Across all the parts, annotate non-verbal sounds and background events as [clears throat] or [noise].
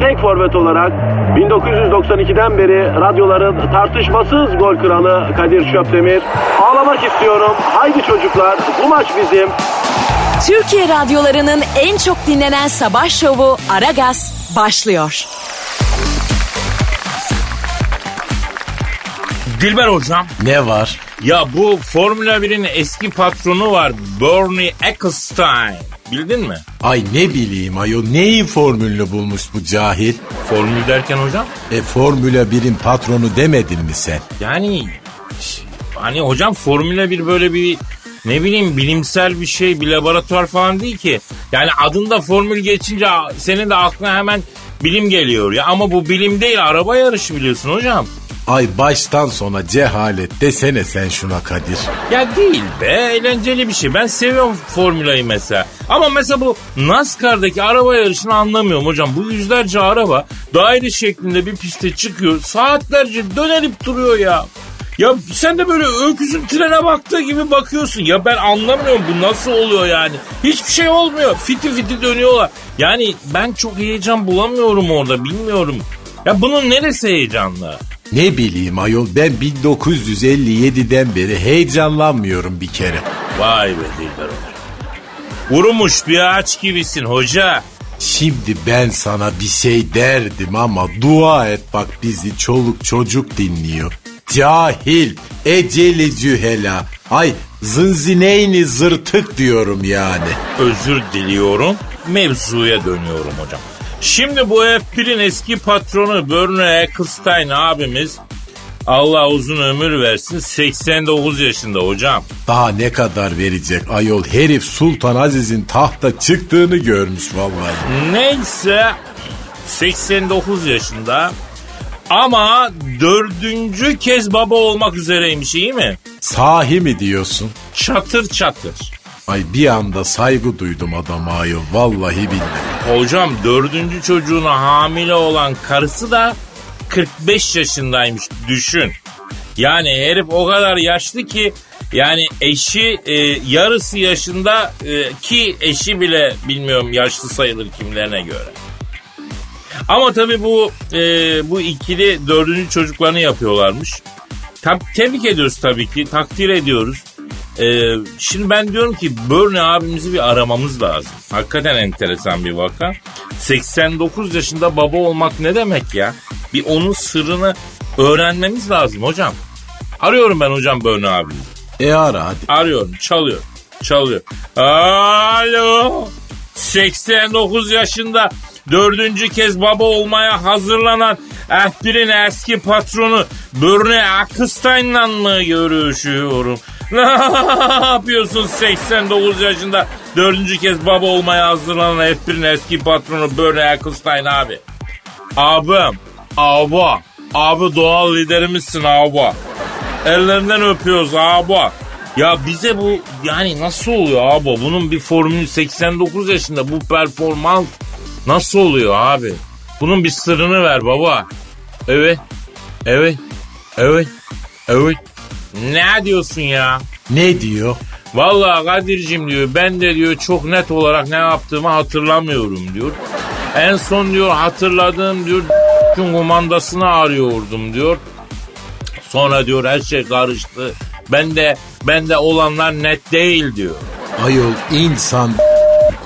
tek forvet olarak 1992'den beri radyoların tartışmasız gol kralı Kadir Şöpdemir. Ağlamak istiyorum. Haydi çocuklar bu maç bizim. Türkiye radyolarının en çok dinlenen sabah şovu Aragaz başlıyor. Dilber hocam. Ne var? Ya bu Formula 1'in eski patronu var Bernie Ecclestone. Bildin mi? Ay ne bileyim ayol neyin formülünü bulmuş bu cahil? Formül derken hocam? E Formula 1'in patronu demedin mi sen? Yani hani hocam Formula 1 böyle bir ne bileyim bilimsel bir şey bir laboratuvar falan değil ki. Yani adında formül geçince senin de aklına hemen bilim geliyor ya. Ama bu bilim değil araba yarışı biliyorsun hocam. Ay baştan sona cehalet desene sen şuna Kadir. Ya değil be eğlenceli bir şey. Ben seviyorum formülayı mesela. Ama mesela bu NASCAR'daki araba yarışını anlamıyorum hocam. Bu yüzlerce araba daire şeklinde bir piste çıkıyor. Saatlerce dönelip duruyor ya. Ya sen de böyle öküzün trene baktığı gibi bakıyorsun. Ya ben anlamıyorum bu nasıl oluyor yani. Hiçbir şey olmuyor. Fiti fiti dönüyorlar. Yani ben çok heyecan bulamıyorum orada bilmiyorum. Ya bunun neresi heyecanlı? Ne bileyim ayol ben 1957'den beri heyecanlanmıyorum bir kere. Vay be Dilber. Vurmuş bir ağaç gibisin hoca. Şimdi ben sana bir şey derdim ama dua et bak bizi çoluk çocuk dinliyor. Cahil, eceli cühela. Ay zınzineyni zırtık diyorum yani. Özür diliyorum. Mevzuya dönüyorum hocam. Şimdi bu F1'in eski patronu Bernie Ecclestone abimiz Allah uzun ömür versin 89 yaşında hocam. Daha ne kadar verecek ayol herif Sultan Aziz'in tahta çıktığını görmüş vallahi. Neyse 89 yaşında ama dördüncü kez baba olmak üzereymiş iyi mi? Sahi mi diyorsun? Çatır çatır. Ay bir anda saygı duydum adama ayol vallahi billahi. Hocam dördüncü çocuğuna hamile olan karısı da 45 yaşındaymış düşün. Yani herif o kadar yaşlı ki yani eşi e, yarısı yaşında e, ki eşi bile bilmiyorum yaşlı sayılır kimlerine göre. Ama tabii bu e, bu ikili dördüncü çocuklarını yapıyorlarmış. Tab tebrik ediyoruz tabii ki takdir ediyoruz. Ee, şimdi ben diyorum ki Bernie abimizi bir aramamız lazım. Hakikaten enteresan bir vaka. 89 yaşında baba olmak ne demek ya? Bir onun sırrını öğrenmemiz lazım hocam. Arıyorum ben hocam Bernie abimizi. E ara hadi. Arıyorum çalıyor çalıyor. Alo 89 yaşında dördüncü kez baba olmaya hazırlanan F1'in eski patronu Bernie Ecclestone'la mı görüşüyorum? [laughs] Ne yapıyorsun 89 yaşında dördüncü kez baba olmaya hazırlanan F1'in eski patronu Bernie Ecclestone abi? Abim, abi, abi doğal liderimizsin abi. Ellerinden öpüyoruz abi. Ya bize bu yani nasıl oluyor abi? Bunun bir formülü 89 yaşında bu performans nasıl oluyor abi? Bunun bir sırrını ver baba. Evet, evet, evet, evet. Ne diyorsun ya? Ne diyor? Vallahi Kadir'cim diyor ben de diyor çok net olarak ne yaptığımı hatırlamıyorum diyor. En son diyor hatırladığım diyor kumandasını arıyordum diyor. Sonra diyor her şey karıştı. Ben de ben de olanlar net değil diyor. Ayol insan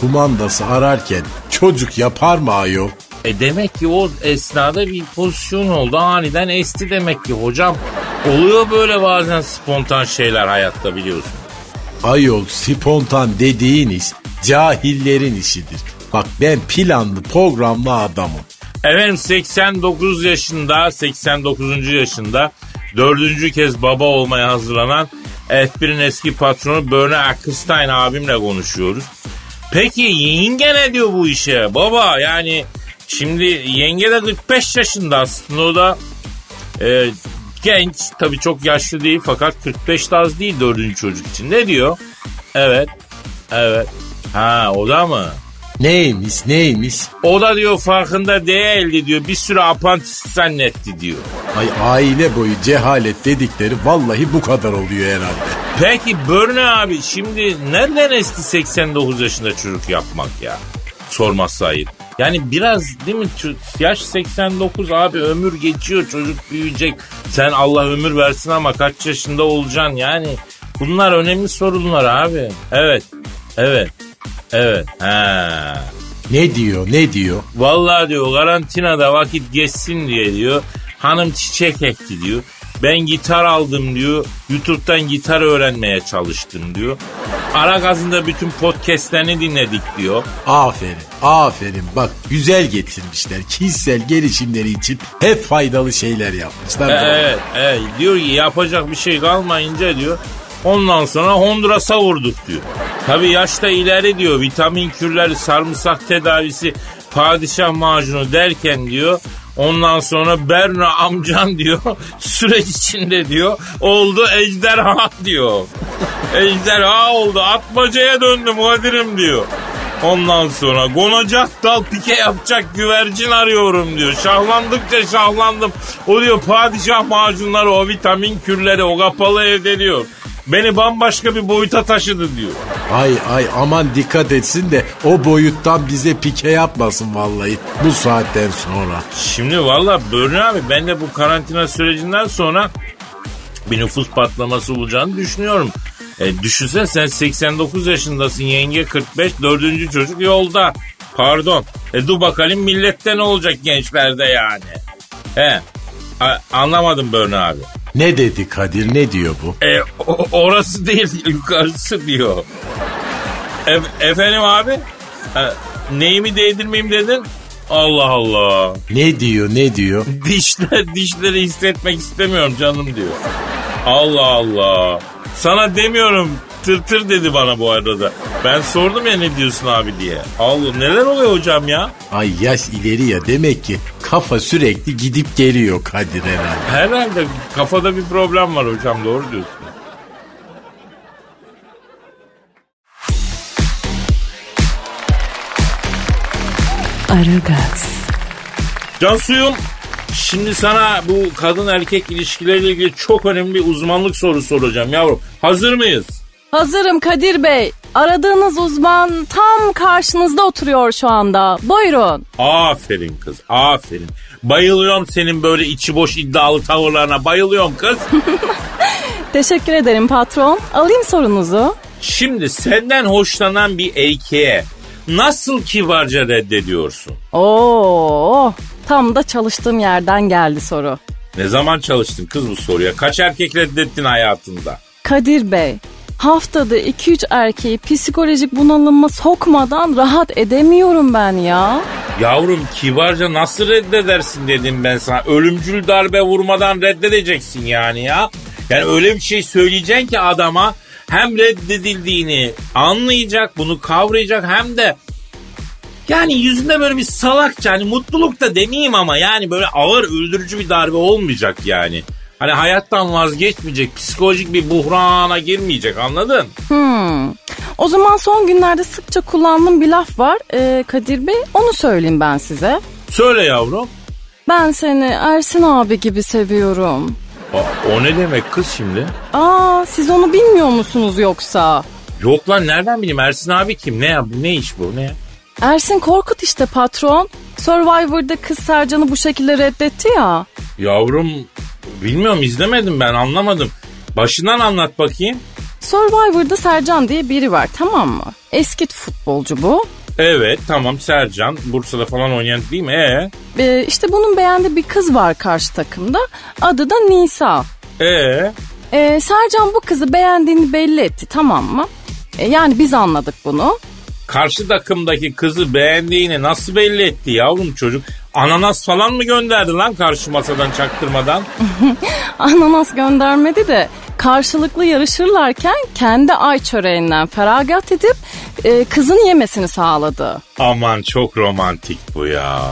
kumandası ararken çocuk yapar mı ayol? E demek ki o esnada bir pozisyon oldu. Aniden esti demek ki hocam. Oluyor böyle bazen spontan şeyler hayatta biliyorsun. Ayol spontan dediğin iş cahillerin işidir. Bak ben planlı programlı adamım. Efendim 89 yaşında 89. yaşında dördüncü kez baba olmaya hazırlanan F1'in eski patronu Bernie Ecclestone abimle konuşuyoruz. Peki yenge ne diyor bu işe? Baba yani şimdi yenge de 45 yaşında aslında o da e, genç tabii çok yaşlı değil fakat 45 de az değil dördüncü çocuk için. Ne diyor? Evet, evet. Ha o da mı? Neymiş neymiş? O da diyor farkında değildi diyor. Bir sürü apantis zannetti diyor. Ay aile boyu cehalet dedikleri vallahi bu kadar oluyor herhalde. Peki Börne abi şimdi nereden esti 89 yaşında çocuk yapmak ya? Sormazsa ayıp. Yani biraz değil mi yaş 89 abi ömür geçiyor çocuk büyüyecek. Sen Allah ömür versin ama kaç yaşında olacaksın yani. Bunlar önemli sorunlar abi. Evet. Evet. Evet. Ha. Ne diyor ne diyor? Vallahi diyor karantinada vakit geçsin diye diyor. Hanım çiçek ekti diyor. Ben gitar aldım diyor. YouTube'dan gitar öğrenmeye çalıştım diyor. Ara gazında bütün podcastlerini dinledik diyor. Aferin aferin bak güzel getirmişler. Kişisel gelişimleri için hep faydalı şeyler yapmışlar. E, evet, evet. Diyor ki yapacak bir şey kalmayınca diyor. Ondan sonra Honduras'a vurduk diyor. Tabi yaşta ileri diyor. Vitamin kürleri, sarımsak tedavisi, padişah macunu derken diyor. Ondan sonra Berna amcan diyor [laughs] süreç içinde diyor oldu ejderha diyor. ejderha oldu atmacaya döndüm Kadir'im diyor. Ondan sonra gonacak dal pike yapacak güvercin arıyorum diyor. Şahlandıkça şahlandım. O diyor padişah macunları o vitamin kürleri o kapalı evde diyor. Beni bambaşka bir boyuta taşıdı diyor. Ay ay aman dikkat etsin de o boyuttan bize pike yapmasın vallahi bu saatten sonra. Şimdi valla Börne abi ben de bu karantina sürecinden sonra bir nüfus patlaması olacağını düşünüyorum. E, düşünsen sen 89 yaşındasın yenge 45 dördüncü çocuk yolda. Pardon. E dur bakalım millette ne olacak gençlerde yani. He. A- anlamadım Börne abi. Ne dedi Kadir ne diyor bu? E, o- orası değil yukarısı diyor. E- efendim abi? E, neyimi değdirmeyeyim dedin? Allah Allah. Ne diyor ne diyor? Dişler, dişleri hissetmek istemiyorum canım diyor. Allah Allah. Sana demiyorum tır tır dedi bana bu arada. Ben sordum ya ne diyorsun abi diye. Allah neler oluyor hocam ya? Ay yaş ileri ya demek ki kafa sürekli gidip geliyor Kadir herhalde. Herhalde kafada bir problem var hocam doğru diyorsun. Aragaz, Cansuyum şimdi sana bu kadın erkek ilişkileriyle ilgili çok önemli bir uzmanlık sorusu soracağım yavrum. Hazır mıyız? Hazırım Kadir Bey. Aradığınız uzman tam karşınızda oturuyor şu anda. Buyurun. Aferin kız aferin. Bayılıyorum senin böyle içi boş iddialı tavırlarına bayılıyorum kız. [laughs] Teşekkür ederim patron. Alayım sorunuzu. Şimdi senden hoşlanan bir erkeğe nasıl kibarca reddediyorsun? Oo, tam da çalıştığım yerden geldi soru. Ne zaman çalıştın kız bu soruya? Kaç erkek reddettin hayatında? Kadir Bey, haftada 2-3 erkeği psikolojik bunalıma sokmadan rahat edemiyorum ben ya. Yavrum kibarca nasıl reddedersin dedim ben sana. Ölümcül darbe vurmadan reddedeceksin yani ya. Yani öyle bir şey söyleyeceksin ki adama hem reddedildiğini anlayacak, bunu kavrayacak hem de yani yüzünde böyle bir salakça hani mutluluk da demeyeyim ama yani böyle ağır öldürücü bir darbe olmayacak yani. Hani hayattan vazgeçmeyecek, psikolojik bir buhrana girmeyecek anladın? Hmm. O zaman son günlerde sıkça kullandığım bir laf var ee, Kadir Bey. Onu söyleyeyim ben size. Söyle yavrum. Ben seni Ersin abi gibi seviyorum. O, o ne demek kız şimdi? Aa siz onu bilmiyor musunuz yoksa? Yok lan nereden bileyim Ersin abi kim? Ne ya bu ne iş bu ne? Ersin Korkut işte patron. Survivor'da kız Sercan'ı bu şekilde reddetti ya. Yavrum bilmiyorum izlemedim ben anlamadım. Başından anlat bakayım. Survivor'da Sercan diye biri var tamam mı? Eski futbolcu bu. Evet tamam Sercan Bursa'da falan oynayan değil mi? Ee, Ee, işte bunun beğendiği bir kız var karşı takımda. Adı da Nisa. ee, Ee, Sercan bu kızı beğendiğini belli etti tamam mı? Ee, yani biz anladık bunu. Karşı takımdaki kızı beğendiğini nasıl belli etti yavrum çocuk? Ananas falan mı gönderdi lan karşı masadan çaktırmadan? [laughs] Ananas göndermedi de karşılıklı yarışırlarken kendi ay çöreğinden feragat edip e, kızın yemesini sağladı. Aman çok romantik bu ya.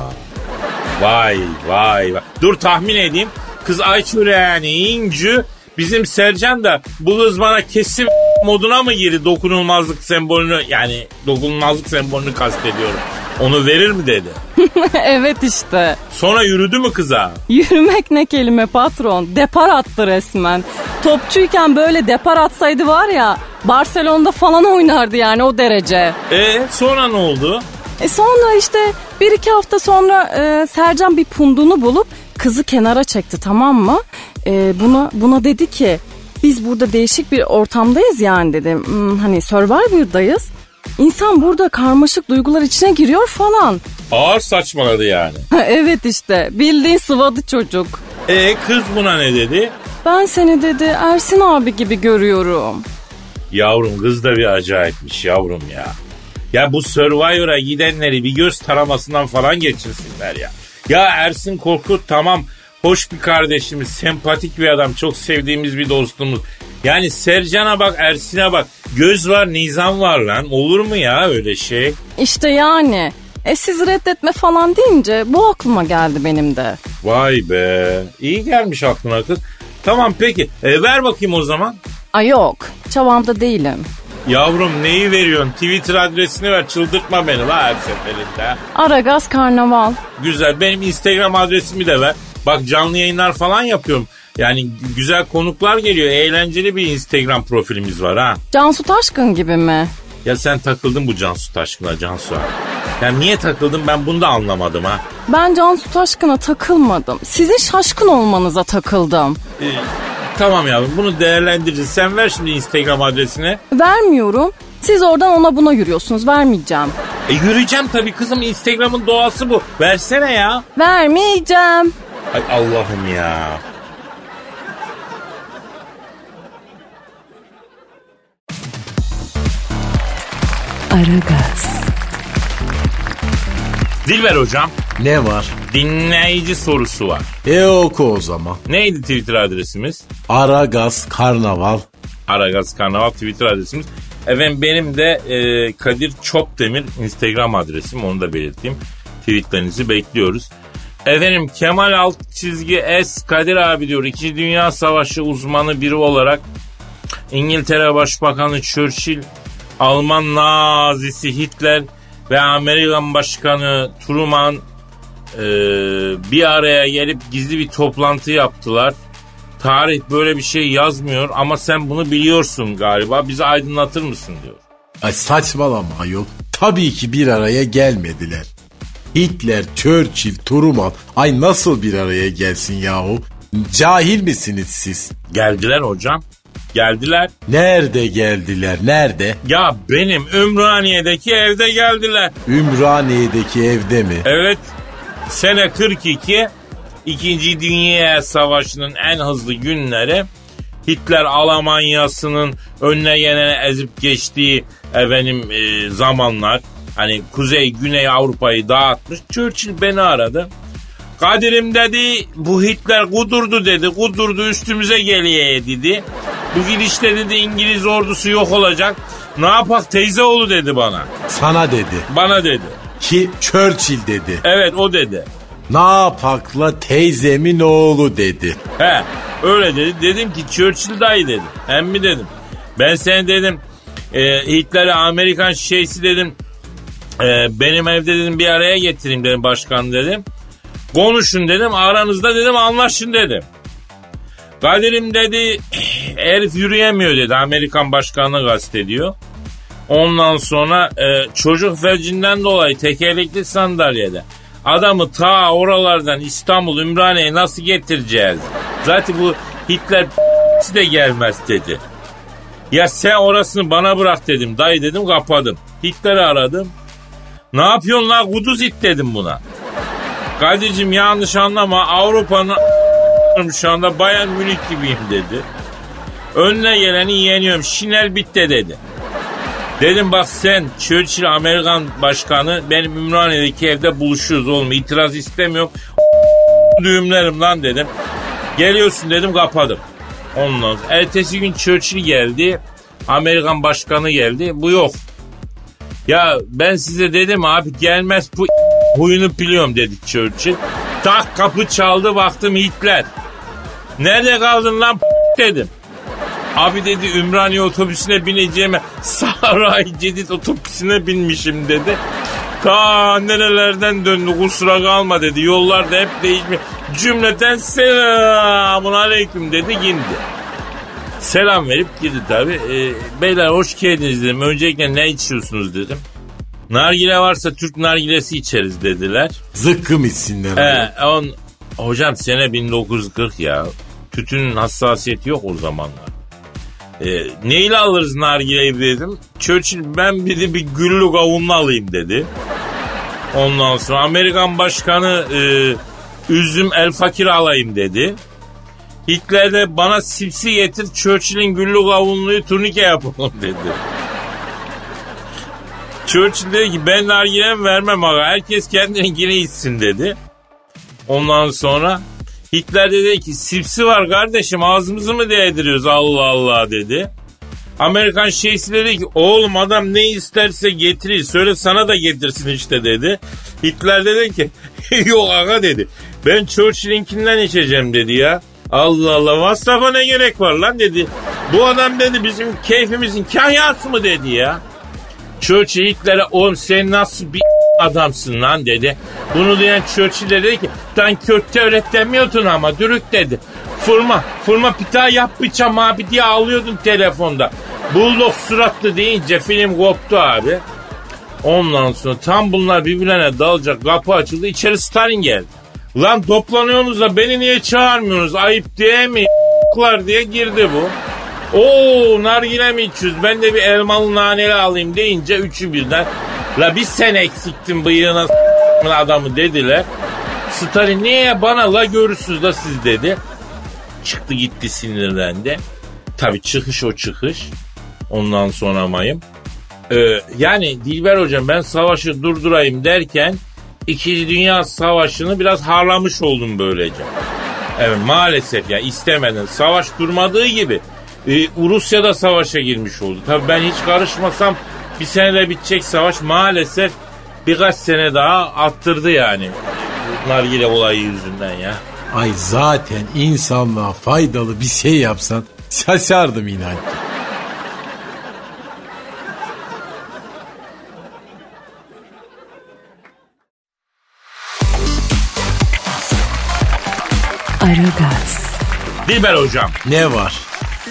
Vay vay vay. Dur tahmin edeyim. Kız ay çöreğini yiyince bizim Sercan da bu kız bana kesin [laughs] moduna mı girdi dokunulmazlık sembolünü yani dokunulmazlık sembolünü kastediyorum. Onu verir mi dedi. [laughs] evet işte. Sonra yürüdü mü kıza? Yürümek ne kelime patron. Depar attı resmen. Topçuyken böyle depar atsaydı var ya Barcelona'da falan oynardı yani o derece. E sonra ne oldu? E sonra işte bir iki hafta sonra e, Sercan bir pundunu bulup kızı kenara çekti tamam mı? E, buna buna dedi ki biz burada değişik bir ortamdayız yani dedi. Hmm, hani Survivor'dayız. İnsan burada karmaşık duygular içine giriyor falan. Ağır saçmaladı yani. [laughs] evet işte bildiğin sıvadı çocuk. E kız buna ne dedi? Ben seni dedi Ersin abi gibi görüyorum. Yavrum kız da bir acayipmiş yavrum ya. Ya bu Survivor'a gidenleri bir göz taramasından falan geçirsinler ya. Ya Ersin Korkut tamam hoş bir kardeşimiz, sempatik bir adam, çok sevdiğimiz bir dostumuz. Yani Sercan'a bak, Ersin'e bak. Göz var, nizam var lan. Olur mu ya öyle şey? İşte yani. E siz reddetme falan deyince bu aklıma geldi benim de. Vay be. İyi gelmiş aklına kız. Tamam peki. E, ver bakayım o zaman. Ay yok. Çavamda değilim. Yavrum neyi veriyorsun? Twitter adresini ver. Çıldırtma beni la her seferinde. Aragaz Karnaval. Güzel. Benim Instagram adresimi de ver. Bak canlı yayınlar falan yapıyorum. Yani güzel konuklar geliyor. Eğlenceli bir Instagram profilimiz var ha. Cansu Taşkın gibi mi? Ya sen takıldın bu Cansu Taşkın'a Cansu. Ya niye takıldın ben bunu da anlamadım ha. Ben Cansu Taşkın'a takılmadım. Sizin şaşkın olmanıza takıldım. Ee, tamam yavrum bunu değerlendireceğiz. Sen ver şimdi Instagram adresini. Vermiyorum. Siz oradan ona buna yürüyorsunuz. Vermeyeceğim. E yürüyeceğim tabii kızım Instagram'ın doğası bu. Versene ya. Vermeyeceğim. Ay Allah'ım ya. Aragaz, Dilber hocam Ne var? dinleyici sorusu var. E oku o zaman. Neydi Twitter adresimiz? Aragaz Karnaval. Aragaz Karnaval Twitter adresimiz. Efendim benim de e, Kadir Çopdemir Instagram adresim onu da belirteyim. Tweetlerinizi bekliyoruz. Efendim Kemal alt çizgi S Kadir abi diyor. İkinci Dünya Savaşı uzmanı biri olarak İngiltere Başbakanı Churchill, Alman Nazisi Hitler ve Amerikan Başkanı Truman e, bir araya gelip gizli bir toplantı yaptılar. Tarih böyle bir şey yazmıyor ama sen bunu biliyorsun galiba. Bizi aydınlatır mısın diyor. Ay saçmalama ayol. Tabii ki bir araya gelmediler. Hitler, Churchill, Truman ay nasıl bir araya gelsin yahu? Cahil misiniz siz? Geldiler hocam. Geldiler. Nerede geldiler? Nerede? Ya benim Ümraniye'deki evde geldiler. Ümraniye'deki evde mi? Evet. Sene 42 İkinci Dünya Savaşı'nın en hızlı günleri Hitler Almanyası'nın önüne gelene ezip geçtiği efendim e, zamanlar hani Kuzey Güney Avrupa'yı dağıtmış. Churchill beni aradı. Kadir'im dedi bu Hitler kudurdu dedi. Kudurdu üstümüze geliyor dedi. Bu gidişte dedi İngiliz ordusu yok olacak. Ne yapak teyze oğlu dedi bana. Sana dedi. Bana dedi. Ki Churchill dedi. Evet o dedi. Ne yapakla teyzemin oğlu dedi. He öyle dedi. Dedim ki Churchill dayı dedim. Hem mi dedim. Ben seni dedim e, Hitler'e Amerikan şeysi dedim. E, benim evde dedim bir araya getireyim dedim başkan dedim. Konuşun dedim aranızda dedim anlaşın dedim. Kadir'im dedi [clears throat] herif yürüyemiyor dedi Amerikan başkanını kastediyor. Ondan sonra e, çocuk felcinden dolayı tekerlekli sandalyede. Adamı ta oralardan İstanbul Ümraniye'ye nasıl getireceğiz? Zaten bu Hitler [clears throat] de gelmez dedi. Ya sen orasını bana bırak dedim. Dayı dedim kapadım. Hitler'i aradım. Ne yapıyorsun la kuduz it dedim buna. Kadir'cim yanlış anlama Avrupa'nın şu anda Bayern Münih gibiyim dedi. Önüne geleni yeniyorum. Şinel bitti dedi. Dedim bak sen Churchill Amerikan başkanı benim Ümraniye'deki evde buluşuyoruz oğlum itiraz istemiyorum. Düğümlerim lan dedim. Geliyorsun dedim kapadım. Ondan sonra ertesi gün Churchill geldi. Amerikan başkanı geldi. Bu yok. Ya ben size dedim abi gelmez bu [laughs] huyunu biliyorum dedi Churchill. Tak kapı çaldı baktım Hitler. Nerede kaldın lan [laughs] dedim. Abi dedi Ümraniye otobüsüne bineceğime [laughs] Saray Cedid otobüsüne binmişim dedi. Ta nerelerden döndü kusura kalma dedi. Yollarda hep değişmiş. Cümleten selamun aleyküm dedi gindi. Selam verip girdi tabi. Ee, beyler hoş geldiniz dedim. Öncelikle ne içiyorsunuz dedim. Nargile varsa Türk nargilesi içeriz dediler. Zıkkım içsinler. He, on, hocam sene 1940 ya. Tütünün hassasiyeti yok o zamanlar. Ee, neyle alırız nargileyi dedim. Churchill ben bir de bir güllü kavunlu alayım dedi. Ondan sonra Amerikan başkanı e, üzüm el fakir alayım dedi. Hitler de bana sipsi getir Churchill'in güllü kavunluyu turnike yapalım [laughs] dedi. Churchill dedi ki ben nargilem vermem aga herkes kendininkini içsin dedi. Ondan sonra Hitler de dedi ki sipsi var kardeşim ağzımızı mı değdiriyoruz Allah Allah dedi. Amerikan şeysi dedi ki oğlum adam ne isterse getirir söyle sana da getirsin işte dedi. Hitler dedi ki [laughs] yok aga dedi ben Churchill'inkinden içeceğim dedi ya. Allah Allah masrafa ne gerek var lan dedi. Bu adam dedi bizim keyfimizin kahyası mı dedi ya. Churchill Hitler'e oğlum sen nasıl bir adamsın lan dedi. Bunu diyen Churchill de dedi ki sen kötü öğretmiyordun ama dürük dedi. Fırma, fırma pita yap bıçam abi diye ağlıyordun telefonda. Bulldog suratlı deyince film koptu abi. Ondan sonra tam bunlar birbirlerine dalacak kapı açıldı içeri Stalin geldi. Lan toplanıyorsunuz da beni niye çağırmıyorsunuz ayıp değil mi Klar [laughs] diye girdi bu. Oo nargile mi içiyoruz ben de bir elmalı naneli alayım deyince üçü birden. La bir sen eksiktin bıyığına adamı dediler. Stalin niye bana la görürsünüz da siz dedi. Çıktı gitti sinirlendi. Tabii çıkış o çıkış. Ondan sonra mayım. Ee, yani Dilber hocam ben savaşı durdurayım derken İkinci Dünya Savaşı'nı biraz harlamış oldum böylece. Evet maalesef ya istemeden savaş durmadığı gibi e, Rusya da savaşa girmiş oldu. Tabii ben hiç karışmasam bir senede bitecek savaş maalesef birkaç sene daha attırdı yani. Nargile olayı yüzünden ya. Ay zaten insanlığa faydalı bir şey yapsan şaşardım inan. Aragaz, Dilber hocam Ne var?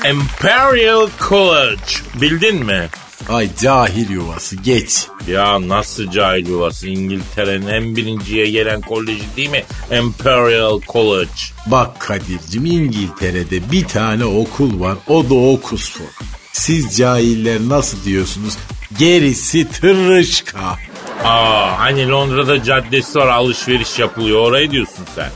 Imperial College bildin mi? Ay cahil yuvası geç. Ya nasıl cahil yuvası İngiltere'nin en birinciye gelen koleji değil mi? Imperial College. Bak Kadir'cim İngiltere'de bir tane okul var o da Oxford. Siz cahiller nasıl diyorsunuz? Gerisi tırışka. Aa hani Londra'da caddesi var alışveriş yapılıyor orayı diyorsun sen.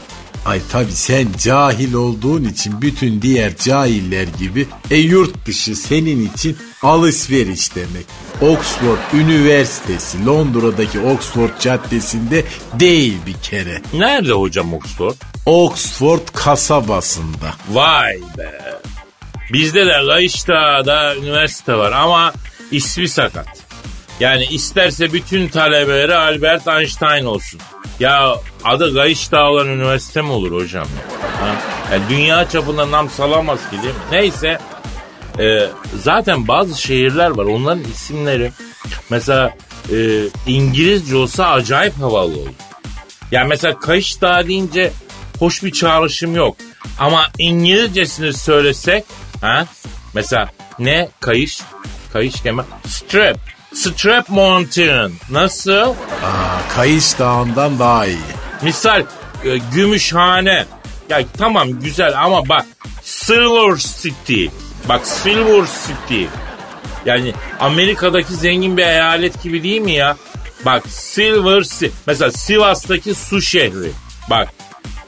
Ay tabi sen cahil olduğun için bütün diğer cahiller gibi e yurt dışı senin için alışveriş demek. Oxford Üniversitesi Londra'daki Oxford Caddesi'nde değil bir kere. Nerede hocam Oxford? Oxford kasabasında. Vay be. Bizde de Kayıştağ'da üniversite var ama ismi sakat. Yani isterse bütün talebeleri Albert Einstein olsun. Ya adı Kayıştağ olan üniversite mi olur hocam? Ha? Yani dünya çapında nam salamaz ki değil mi? Neyse e, zaten bazı şehirler var onların isimleri mesela e, İngilizce olsa acayip havalı olur. Ya mesela Kayış Dağı deyince hoş bir çağrışım yok. Ama İngilizcesini söylesek ha? Mesela ne kayış? Kayış kemer. Strap. Strap Mountain. Nasıl? Aa, Kayış Dağı'ndan daha iyi. Misal e, Gümüşhane. Ya tamam güzel ama bak Silver City. Bak Silver City. Yani Amerika'daki zengin bir eyalet gibi değil mi ya? Bak Silver City. Mesela Sivas'taki su şehri. Bak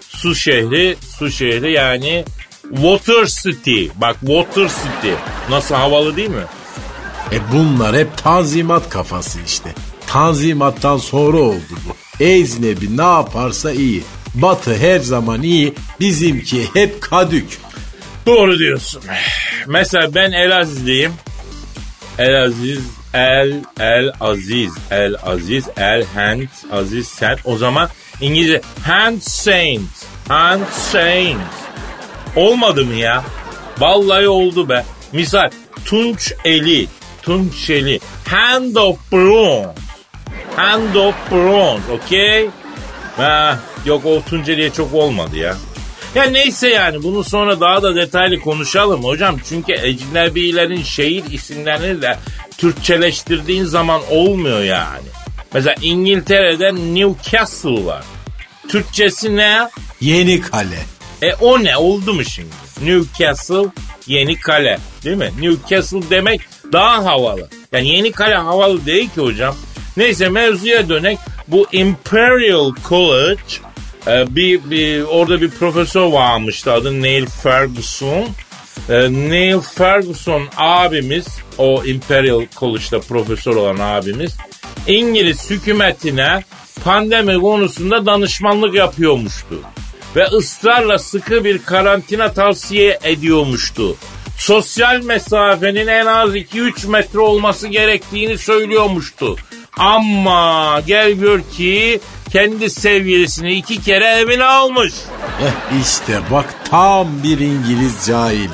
su şehri, su şehri yani Water City. Bak Water City. Nasıl havalı değil mi? E bunlar hep tanzimat kafası işte. Tanzimattan sonra oldu bu. Ecnebi ne yaparsa iyi. Batı her zaman iyi, bizimki hep kadük. Doğru diyorsun. Mesela ben Elazizliyim. Elaziz, El, El Aziz, El Aziz, El Hand, Aziz Sen. O zaman İngilizce Hand Saint, Hand Saint. Olmadı mı ya? Vallahi oldu be. Misal Tunç Eli, Tunç Eli, Hand of Bronze. Hand of Bronze, okey? Ha, yok o Tunceli'ye çok olmadı ya. Ya neyse yani bunu sonra daha da detaylı konuşalım hocam. Çünkü ecnebilerin şehir isimlerini de Türkçeleştirdiğin zaman olmuyor yani. Mesela İngiltere'de Newcastle var. Türkçesi ne? Yeni kale. E o ne oldu mu şimdi? Newcastle yeni kale değil mi? Newcastle demek daha havalı. Yani yeni kale havalı değil ki hocam. Neyse mevzuya dönek. Bu Imperial College e, bir, bir orada bir profesör varmıştı adı Neil Ferguson. E, Neil Ferguson abimiz o Imperial College'da profesör olan abimiz İngiliz hükümetine pandemi konusunda danışmanlık yapıyormuştu ve ısrarla sıkı bir karantina tavsiye ediyormuştu. Sosyal mesafenin en az 2-3 metre olması gerektiğini söylüyormuştu. Ama gel gör ki kendi sevgilisini iki kere evine almış. Eh işte bak tam bir İngiliz cahili.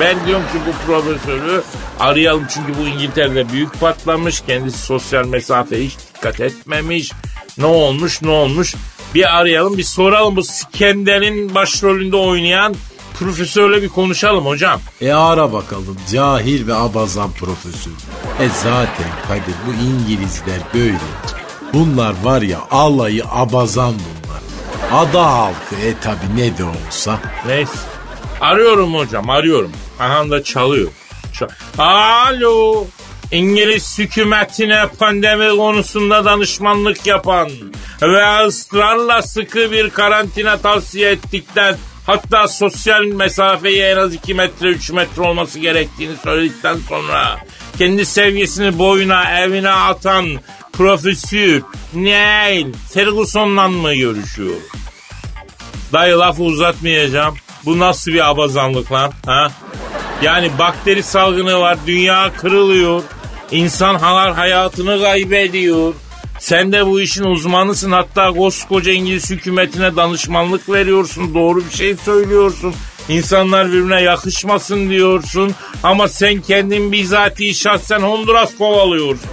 Ben diyorum ki bu profesörü arayalım çünkü bu İngiltere'de büyük patlamış. Kendisi sosyal mesafe hiç dikkat etmemiş. Ne olmuş ne olmuş bir arayalım bir soralım bu Skender'in başrolünde oynayan profesörle bir konuşalım hocam. E ara bakalım cahil ve abazan profesör. E zaten Kadir bu İngilizler böyle. Bunlar var ya alayı abazan bunlar. Ada halkı e tabi ne de olsa. Neyse. Arıyorum hocam arıyorum. Aha da çalıyor. Çal- Alo. İngiliz hükümetine pandemi konusunda danışmanlık yapan ve ısrarla sıkı bir karantina tavsiye ettikten hatta sosyal mesafeyi en az 2 metre 3 metre olması gerektiğini söyledikten sonra kendi sevgisini boyuna evine atan profesör Neil Ferguson'la mı görüşüyor? Dayı lafı uzatmayacağım. Bu nasıl bir abazanlık lan? Ha? Yani bakteri salgını var, dünya kırılıyor. İnsan halar hayatını kaybediyor. Sen de bu işin uzmanısın. Hatta koskoca İngiliz hükümetine danışmanlık veriyorsun. Doğru bir şey söylüyorsun. İnsanlar birbirine yakışmasın diyorsun. Ama sen kendin bizatihi şahsen Honduras kovalıyorsun.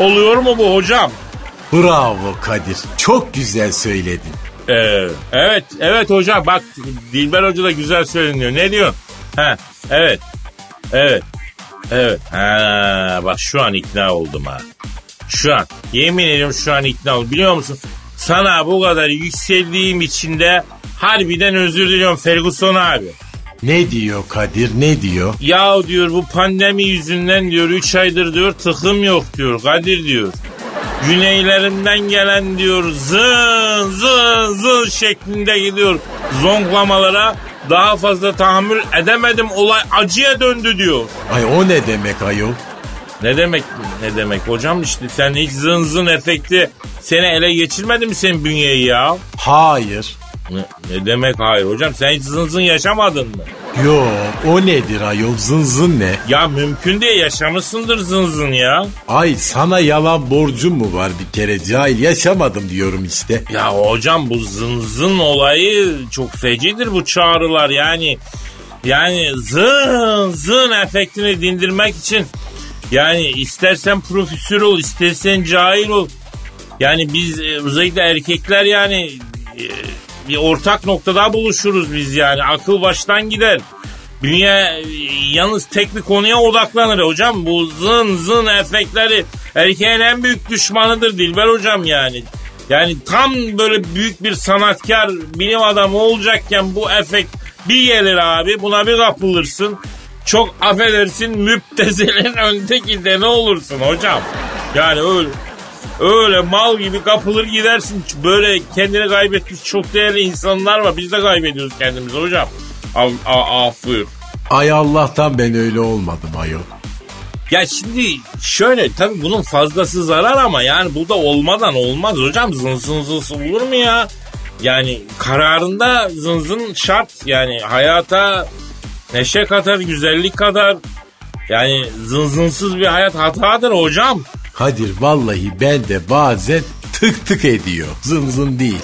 Oluyor mu bu hocam? Bravo Kadir. Çok güzel söyledin. Ee, evet, evet hocam bak Dilber Hoca da güzel söyleniyor. Ne diyor? Ha, evet, evet, evet. Ha, bak şu an ikna oldum ha. Şu an, yemin ediyorum şu an ikna oldum. Biliyor musun? Sana bu kadar yükseldiğim için de harbiden özür diliyorum Ferguson abi. Ne diyor Kadir ne diyor? Ya diyor bu pandemi yüzünden diyor 3 aydır diyor tıkım yok diyor Kadir diyor. Güneylerimden gelen diyor zın zın zın şeklinde gidiyor zonklamalara daha fazla tahammül edemedim olay acıya döndü diyor. Ay o ne demek ayol? Ne demek ne demek hocam işte sen hiç zın zın efekti seni ele geçirmedi mi senin bünyeyi ya? Hayır. Ne, ne demek hayır hocam sen hiç zın zın yaşamadın mı? Yok o nedir ayol zın zın ne? Ya mümkün diye yaşamışsındır zın zın ya. Ay sana yalan borcum mu var bir kere cahil yaşamadım diyorum işte. Ya hocam bu zın zın olayı çok fecidir bu çağrılar yani. Yani zın zın efektini dindirmek için yani istersen profesör ol istersen cahil ol. Yani biz e, özellikle erkekler yani e, bir ortak noktada buluşuruz biz yani akıl baştan gider. Dünya e, yalnız tek bir konuya odaklanır hocam. Bu zın zın efektleri erkeğin en büyük düşmanıdır Dilber hocam yani. Yani tam böyle büyük bir sanatkar bilim adamı olacakken bu efekt bir gelir abi buna bir kapılırsın. Çok affedersin müptezelin [laughs] öndeki de ne olursun hocam. Yani öyle öyle mal gibi kapılır gidersin. Böyle kendini kaybetmiş çok değerli insanlar var. Biz de kaybediyoruz kendimizi hocam. Af, af, buyur. Ay Allah'tan ben öyle olmadım ayol. Ya şimdi şöyle tabii bunun fazlası zarar ama yani bu da olmadan olmaz hocam zın zın zın olur mu ya? Yani kararında zın zın şart yani hayata neşe kadar güzellik kadar yani zın zınsız bir hayat hatadır hocam. Kadir vallahi ben de bazen tık tık ediyor. Zın zın değil.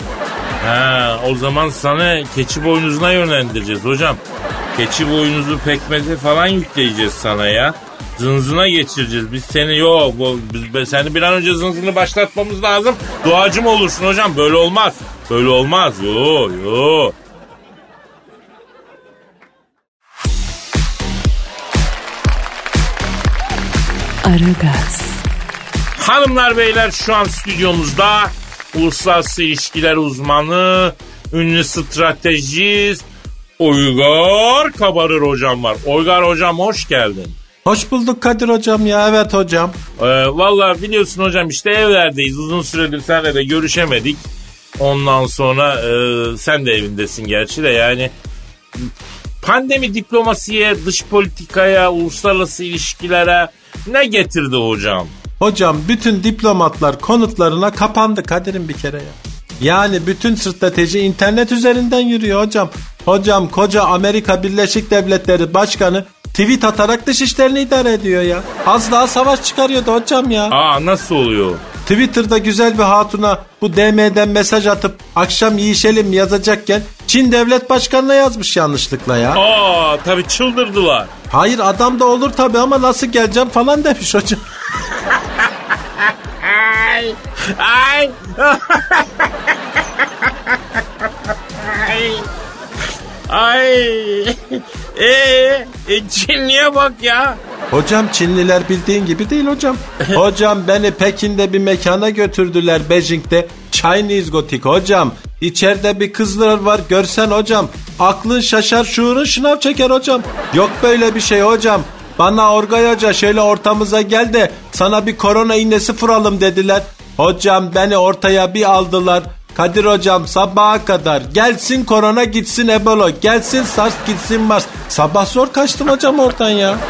Ha, o zaman sana keçi boynuzuna yönlendireceğiz hocam. Keçi boynuzu pekmezi falan yükleyeceğiz sana ya. Zınzına geçireceğiz. Biz seni yok. bu- Biz, seni bir an önce zınzını başlatmamız lazım. Duacım olursun hocam. Böyle olmaz. Böyle olmaz. Yo yo. Aragaz, Hanımlar beyler şu an stüdyomuzda uluslararası ilişkiler uzmanı, ünlü stratejist Uygar Kabarır hocam var. Uygar hocam hoş geldin. Hoş bulduk Kadir hocam ya evet hocam. Ee, Valla biliyorsun hocam işte evlerdeyiz. Uzun süredir senle de görüşemedik. Ondan sonra e, sen de evindesin gerçi de yani pandemi diplomasiye, dış politikaya, uluslararası ilişkilere ne getirdi hocam? Hocam bütün diplomatlar konutlarına kapandı Kadir'im bir kere ya. Yani bütün strateji internet üzerinden yürüyor hocam. Hocam koca Amerika Birleşik Devletleri Başkanı tweet atarak dışişlerini idare ediyor ya. Az daha savaş çıkarıyordu hocam ya. Aa nasıl oluyor? Twitter'da güzel bir hatuna bu DM'den mesaj atıp akşam yiyişelim yazacakken Çin devlet başkanına yazmış yanlışlıkla ya. Aa tabii çıldırdılar. Hayır adam da olur tabi ama nasıl geleceğim falan demiş hocam. [laughs] Ay. Ay. [laughs] Ay. Ay. Ee, e, Çinli'ye bak ya. Hocam Çinliler bildiğin gibi değil hocam. [laughs] hocam beni Pekin'de bir mekana götürdüler Beijing'de. Chinese Gothic hocam. İçeride bir kızlar var görsen hocam. Aklın şaşar şuurun şınav çeker hocam. Yok böyle bir şey hocam. Bana Orgay Hoca şöyle ortamıza gel de sana bir korona iğnesi vuralım dediler. Hocam beni ortaya bir aldılar. Kadir hocam sabaha kadar gelsin korona gitsin ebola gelsin sars gitsin mars. Sabah zor kaçtım hocam oradan ya. [laughs]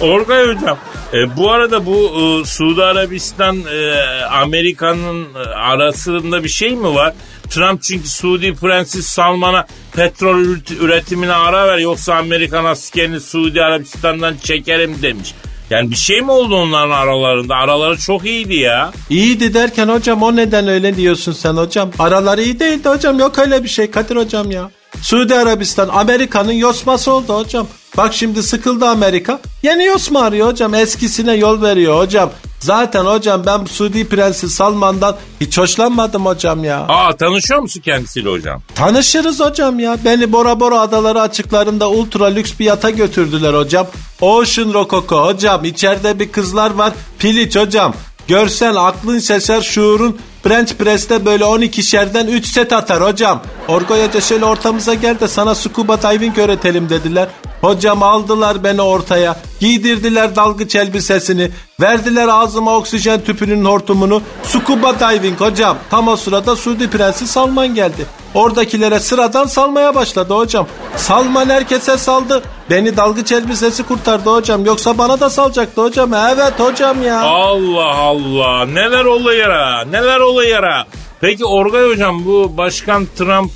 Orgay hocam. e, bu arada bu e, Suudi Arabistan e, Amerika'nın e, arasında bir şey mi var? Trump çünkü Suudi Prenses Salman'a petrol üret- üretimine ara ver yoksa Amerikan askerini Suudi Arabistan'dan çekerim demiş. Yani bir şey mi oldu onların aralarında? Araları çok iyiydi ya. İyiydi derken hocam o neden öyle diyorsun sen hocam? Araları iyi değildi hocam yok öyle bir şey Kadir hocam ya. Suudi Arabistan Amerika'nın yosması oldu hocam. Bak şimdi sıkıldı Amerika. Yeni yosma arıyor hocam. Eskisine yol veriyor hocam. Zaten hocam ben bu Suudi Prensi Salman'dan hiç hoşlanmadım hocam ya. Aa tanışıyor musun kendisiyle hocam? Tanışırız hocam ya. Beni Bora Bora adaları açıklarında ultra lüks bir yata götürdüler hocam. Ocean Rococo hocam. İçeride bir kızlar var. Piliç hocam. Görsen aklın şaşar şuurun French Press'te böyle 12 şerden 3 set atar hocam. Orgoy Hoca şöyle ortamıza gel de sana scuba diving öğretelim dediler. Hocam aldılar beni ortaya. Giydirdiler dalgıç elbisesini. Verdiler ağzıma oksijen tüpünün hortumunu. Scuba diving hocam. Tam o sırada Suudi Prensi Salman geldi. Oradakilere sıradan salmaya başladı hocam. Salman herkese saldı. Beni dalgıç elbisesi kurtardı hocam. Yoksa bana da salacaktı hocam. Evet hocam ya. Allah Allah neler oluyor ha neler oluyor ha. Peki Orgay hocam bu başkan Trump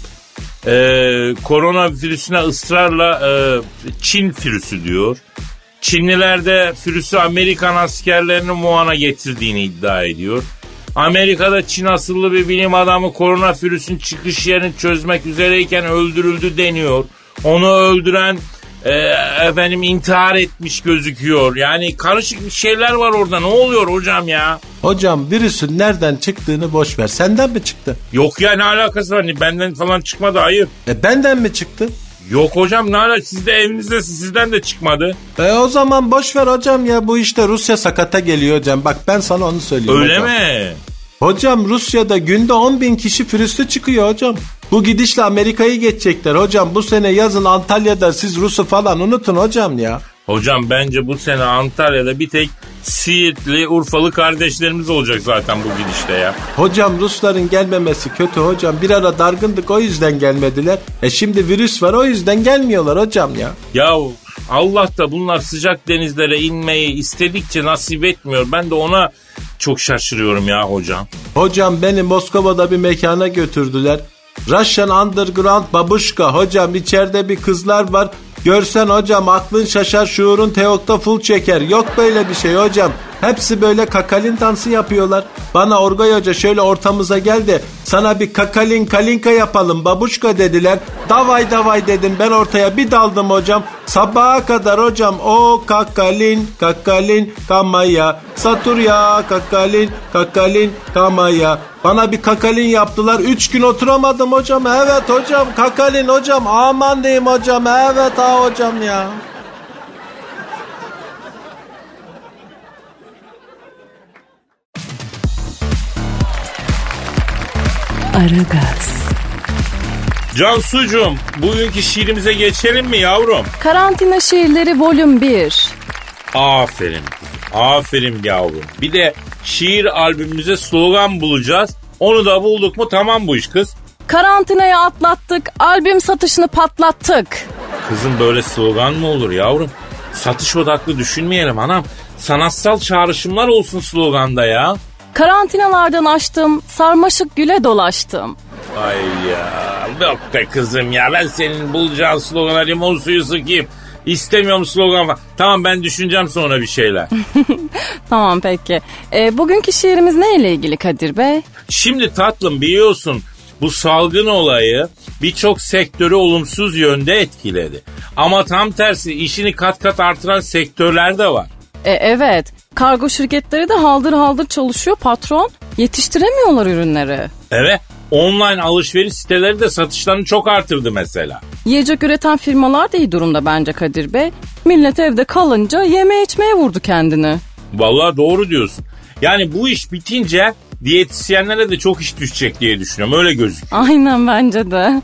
e, koronavirüsüne ısrarla e, Çin virüsü diyor. Çinliler de virüsü Amerikan askerlerinin Wuhan'a getirdiğini iddia ediyor. Amerika'da Çin asıllı bir bilim adamı koronavirüsün çıkış yerini çözmek üzereyken öldürüldü deniyor. Onu öldüren e, efendim intihar etmiş gözüküyor. Yani karışık bir şeyler var orada. Ne oluyor hocam ya? Hocam virüsün nereden çıktığını boş ver. Senden mi çıktı? Yok ya ne alakası var? Benden falan çıkmadı hayır. E benden mi çıktı? Yok hocam ne alakası? Siz de evinizde sizden de çıkmadı. E o zaman boş ver hocam ya bu işte Rusya sakata geliyor hocam. Bak ben sana onu söyleyeyim Öyle hocam. mi? Hocam Rusya'da günde 10 bin kişi virüslü çıkıyor hocam. Bu gidişle Amerika'yı geçecekler hocam. Bu sene yazın Antalya'da siz Rus'u falan unutun hocam ya. Hocam bence bu sene Antalya'da bir tek Siirtli, Urfalı kardeşlerimiz olacak zaten bu gidişte ya. Hocam Rusların gelmemesi kötü hocam. Bir ara dargındık o yüzden gelmediler. E şimdi virüs var o yüzden gelmiyorlar hocam ya. Ya Allah da bunlar sıcak denizlere inmeyi istedikçe nasip etmiyor. Ben de ona çok şaşırıyorum ya hocam. Hocam beni Moskova'da bir mekana götürdüler. Russian Underground Babuşka hocam içeride bir kızlar var. Görsen hocam aklın şaşar şuurun teokta full çeker. Yok böyle bir şey hocam. Hepsi böyle kakalin dansı yapıyorlar. Bana Orgay Hoca şöyle ortamıza gel de sana bir kakalin kalinka yapalım babuşka dediler. Davay davay dedim ben ortaya bir daldım hocam. Sabaha kadar hocam o kakalin kakalin kamaya saturya kakalin kakalin kamaya. Bana bir kakalin yaptılar. Üç gün oturamadım hocam. Evet hocam kakalin hocam. Aman diyeyim hocam. Evet ha hocam ya. Aragaz, Cansucuğum bugünkü şiirimize geçelim mi yavrum? Karantina şiirleri volüm 1. Aferin. Aferin yavrum. Bir de şiir albümümüze slogan bulacağız. Onu da bulduk mu tamam bu iş kız. Karantinayı atlattık, albüm satışını patlattık. Kızım böyle slogan mı olur yavrum? Satış odaklı düşünmeyelim anam. Sanatsal çağrışımlar olsun sloganda ya. Karantinalardan açtım, sarmaşık güle dolaştım. Ay ya yok be kızım ya ben senin bulacağın slogana limon suyu sıkayım. İstemiyorum slogan falan. Tamam ben düşüneceğim sonra bir şeyler. [laughs] Tamam peki. E, bugünkü şiirimiz neyle ilgili Kadir Bey? Şimdi tatlım biliyorsun bu salgın olayı birçok sektörü olumsuz yönde etkiledi. Ama tam tersi işini kat kat artıran sektörler de var. E, evet, kargo şirketleri de haldır haldır çalışıyor patron. Yetiştiremiyorlar ürünleri. Evet online alışveriş siteleri de satışlarını çok artırdı mesela. Yiyecek üreten firmalar da iyi durumda bence Kadir Bey. Millet evde kalınca yeme içmeye vurdu kendini. Vallahi doğru diyorsun. Yani bu iş bitince diyetisyenlere de çok iş düşecek diye düşünüyorum. Öyle gözüküyor. Aynen bence de.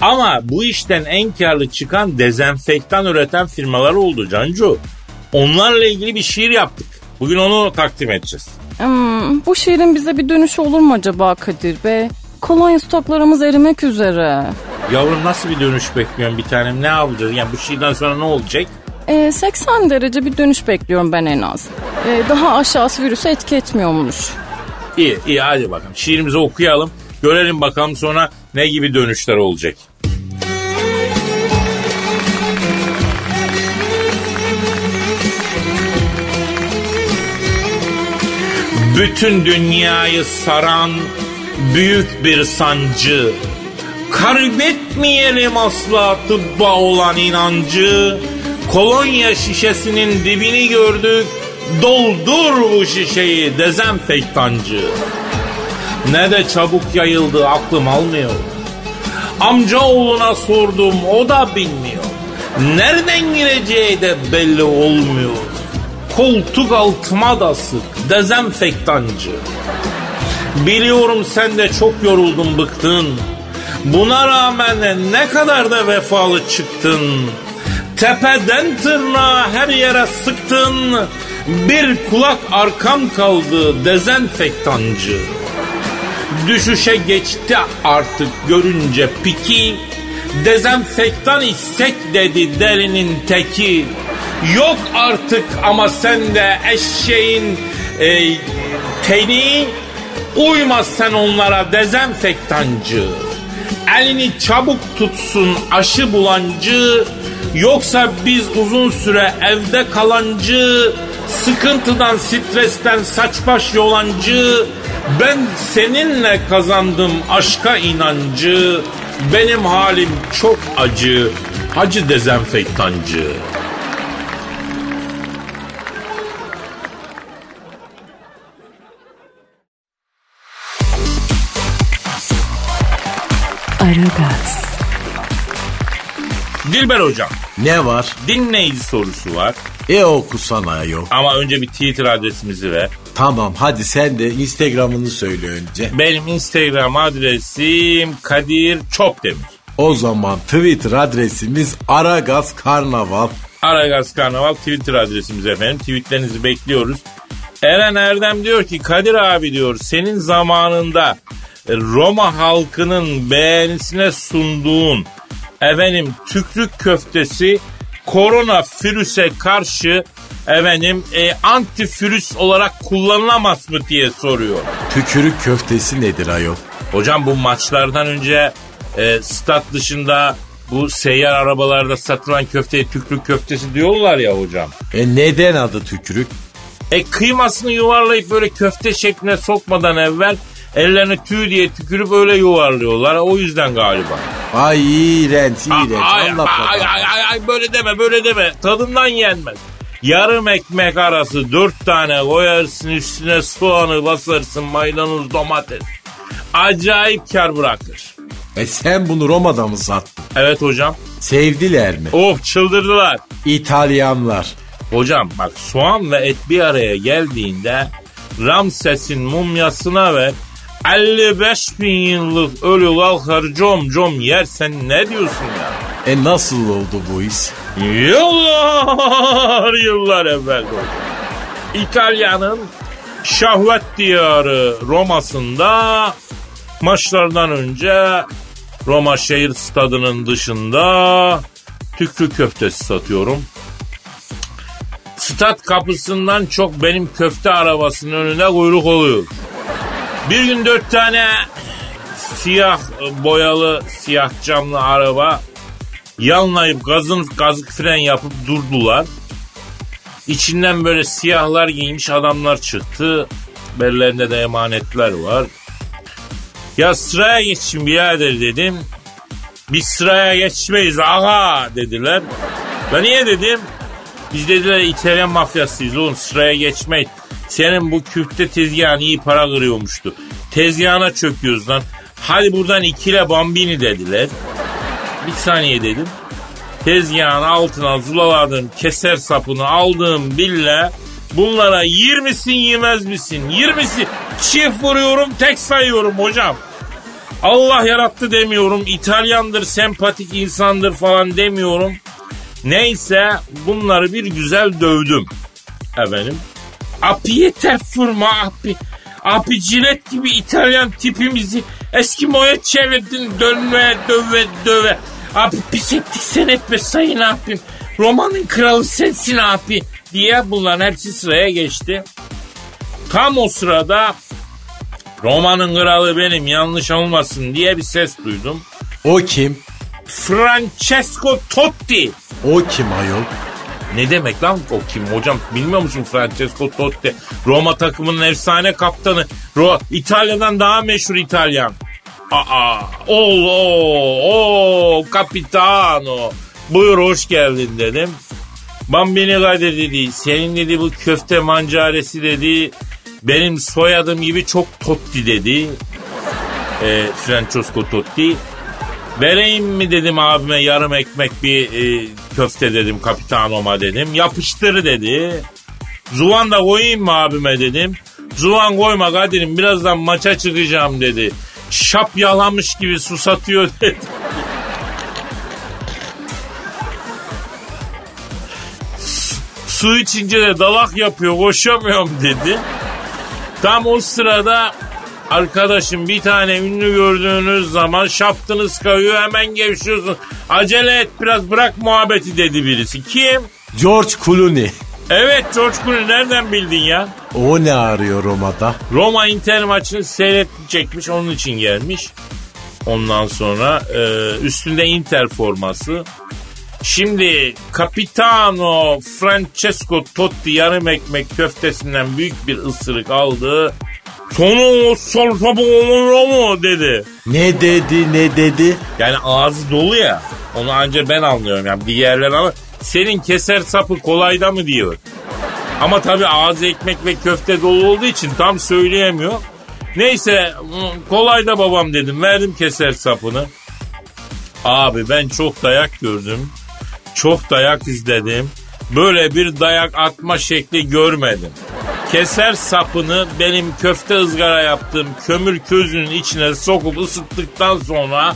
Ama bu işten en karlı çıkan dezenfektan üreten firmalar oldu Cancu. Onlarla ilgili bir şiir yaptık. Bugün onu takdim edeceğiz. Hmm, bu şiirin bize bir dönüşü olur mu acaba Kadir Bey? Kolonya stoklarımız erimek üzere. Yavrum nasıl bir dönüş bekliyorsun bir tanem? Ne yapacağız? Yani bu şiirden sonra ne olacak? E, 80 derece bir dönüş bekliyorum ben en az. E, daha aşağısı virüse etki etmiyormuş. İyi iyi hadi bakalım. Şiirimizi okuyalım. Görelim bakalım sonra ne gibi dönüşler olacak. Bütün dünyayı saran büyük bir sancı. Kaybetmeyelim asla tıbba olan inancı. Kolonya şişesinin dibini gördük. Doldur bu şişeyi dezenfektancı. Ne de çabuk yayıldı aklım almıyor. Amca oğluna sordum o da bilmiyor. Nereden gireceği de belli olmuyor. Koltuk altıma da sık dezenfektancı. Biliyorum sen de çok yoruldun bıktın. Buna rağmen ne kadar da vefalı çıktın. Tepeden tırnağa her yere sıktın. Bir kulak arkam kaldı dezenfektancı. Düşüşe geçti artık görünce piki. Dezenfektan istek dedi derinin teki. Yok artık ama sen de eşeğin e, teni. Uymaz sen onlara dezenfektancı. Elini çabuk tutsun aşı bulancı. Yoksa biz uzun süre evde kalancı. Sıkıntıdan, stresten saç baş yolancı. Ben seninle kazandım aşka inancı. Benim halim çok acı. Hacı dezenfektancı. Dilber hocam Ne var? dinleyici sorusu var. E okusana yok. Ama önce bir Twitter adresimizi ver. Tamam hadi sen de Instagram'ını söyle önce. Benim Instagram adresim Kadir Çopdemir. O zaman Twitter adresimiz Aragaz Karnaval. Aragaz Karnaval Twitter adresimiz efendim. Tweetlerinizi bekliyoruz. Eren Erdem diyor ki Kadir abi diyor senin zamanında Roma halkının beğenisine sunduğun efendim tükrük köftesi korona virüse karşı efendim e, antivirüs olarak kullanılamaz mı diye soruyor. Tükürük köftesi nedir ayol? Hocam bu maçlardan önce e, stat dışında bu seyyar arabalarda satılan köfteye tükürük köftesi diyorlar ya hocam. E neden adı tükürük? E kıymasını yuvarlayıp böyle köfte şekline sokmadan evvel ellerini tüy diye tükürüp öyle yuvarlıyorlar. O yüzden galiba. Ay iğrenç iğrenç. Ay, Anlat ay, ay, ay, ay, böyle deme böyle deme. Tadından yenmez. Yarım ekmek arası dört tane koyarsın üstüne soğanı basarsın maydanoz domates. Acayip kar bırakır. E sen bunu Roma'da mı sattın? Evet hocam. Sevdiler mi? Of çıldırdılar. İtalyanlar. Hocam bak soğan ve et bir araya geldiğinde Ramses'in mumyasına ver 55 bin yıllık ölü kalkar com com yersen ne diyorsun ya? E nasıl oldu bu iş? Yıllar yıllar evvel oldu. İtalya'nın şahvet diyarı Roma'sında maçlardan önce Roma şehir stadının dışında tükrü köftesi satıyorum. Stat kapısından çok benim köfte arabasının önünde kuyruk oluyor. Bir gün dört tane siyah boyalı siyah camlı araba yanlayıp gazın gazık fren yapıp durdular. İçinden böyle siyahlar giymiş adamlar çıktı. Bellerinde de emanetler var. Ya sıraya geçin birader dedim. Biz sıraya geçmeyiz aga dediler. Ben niye dedim? Biz dediler İtalyan mafyasıyız oğlum sıraya geçmeyiz. Senin bu küfte tezgahın iyi para kırıyormuştu. Tezgahına çöküyoruz lan. Hadi buradan ikile bambini dediler. Bir saniye dedim. Tezgahın altına zulaladım keser sapını aldığım bille bunlara yer misin yemez misin? Yer misin? Çift vuruyorum tek sayıyorum hocam. Allah yarattı demiyorum. İtalyandır, sempatik insandır falan demiyorum. Neyse bunları bir güzel dövdüm. Efendim. Api yeter fırma api. Api cilet gibi İtalyan tipimizi Eskimo'ya çevirdin dönme döve döve. Abi pis ettik sen etme sayın abim. Romanın kralı sensin abi diye bunların hepsi sıraya geçti. Tam o sırada Roma'nın kralı benim yanlış olmasın diye bir ses duydum. O kim? Francesco Totti. O kim ayol? Ne demek lan o kim hocam bilmiyor musun Francesco Totti? Roma takımının efsane kaptanı. Ro İtalya'dan daha meşhur İtalyan. Aa, o, o, o, capitano. Buyur hoş geldin dedim. Bambini Kadir dedi. Senin dedi bu köfte mancaresi dedi. Benim soyadım gibi çok Totti dedi. E, Francesco Totti. Vereyim mi dedim abime yarım ekmek bir e, köfte dedim kapitanoma dedim. Yapıştır dedi. Zuvan da koyayım mı abime dedim. Zuvan koyma Kadir'im birazdan maça çıkacağım dedi. Şap yalamış gibi susatıyor dedi. [laughs] Su- içince de dalak yapıyor koşamıyorum dedi. Tam o sırada arkadaşım bir tane ünlü gördüğünüz zaman şaftınız kayıyor hemen gevşiyorsun. Acele et biraz bırak muhabbeti dedi birisi. Kim? George Clooney. Evet George Clooney nereden bildin ya? O ne arıyor Roma'da? Roma Inter maçını seyredecekmiş onun için gelmiş. Ondan sonra e, üstünde Inter forması. Şimdi Capitano Francesco Totti yarım ekmek köftesinden büyük bir ısırık aldı. Sonu sol mu dedi. Ne dedi ne dedi? Yani ağzı dolu ya. Onu ancak ben anlıyorum yani diğerler ama senin keser sapı kolayda mı diyor. Ama tabii ağzı ekmek ve köfte dolu olduğu için tam söyleyemiyor. Neyse kolayda babam dedim verdim keser sapını. Abi ben çok dayak gördüm. Çok dayak izledim. Böyle bir dayak atma şekli görmedim. Keser sapını benim köfte ızgara yaptığım kömür közünün içine sokup ısıttıktan sonra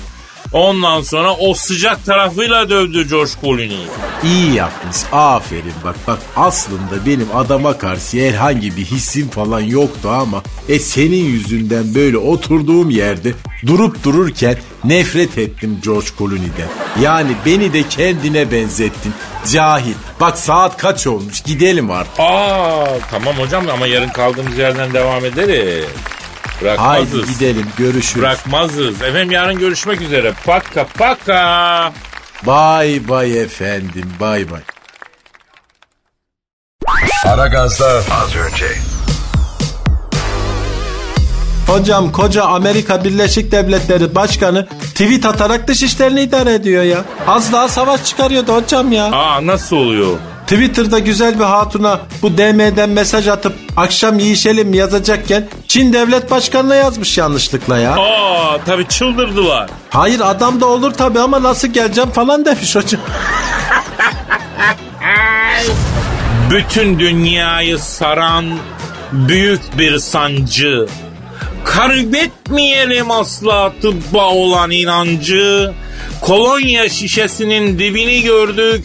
Ondan sonra o sıcak tarafıyla dövdü George Clooney'i. İyi yapmış. Aferin bak bak aslında benim adama karşı herhangi bir hissim falan yoktu ama e senin yüzünden böyle oturduğum yerde durup dururken nefret ettim George Clooney'den. Yani beni de kendine benzettin. Cahil. Bak saat kaç olmuş gidelim artık. Aa tamam hocam ama yarın kaldığımız yerden devam ederiz. Haydi Bırakmazız. gidelim görüşürüz. Bırakmazız. Efendim yarın görüşmek üzere. Paka paka. Bay bay efendim bay bay. Aragaz'da az önce. Hocam koca Amerika Birleşik Devletleri Başkanı tweet atarak dış işlerini idare ediyor ya. Az daha savaş çıkarıyordu hocam ya. Aa nasıl oluyor? Twitter'da güzel bir hatuna bu DM'den mesaj atıp akşam yiyişelim yazacakken Çin Devlet Başkanı'na yazmış yanlışlıkla ya. Aa tabii çıldırdılar. Hayır adam da olur tabii ama nasıl geleceğim falan demiş hocam. [laughs] Bütün dünyayı saran büyük bir sancı. Kaybetmeyelim asla tıbba olan inancı. Kolonya şişesinin dibini gördük.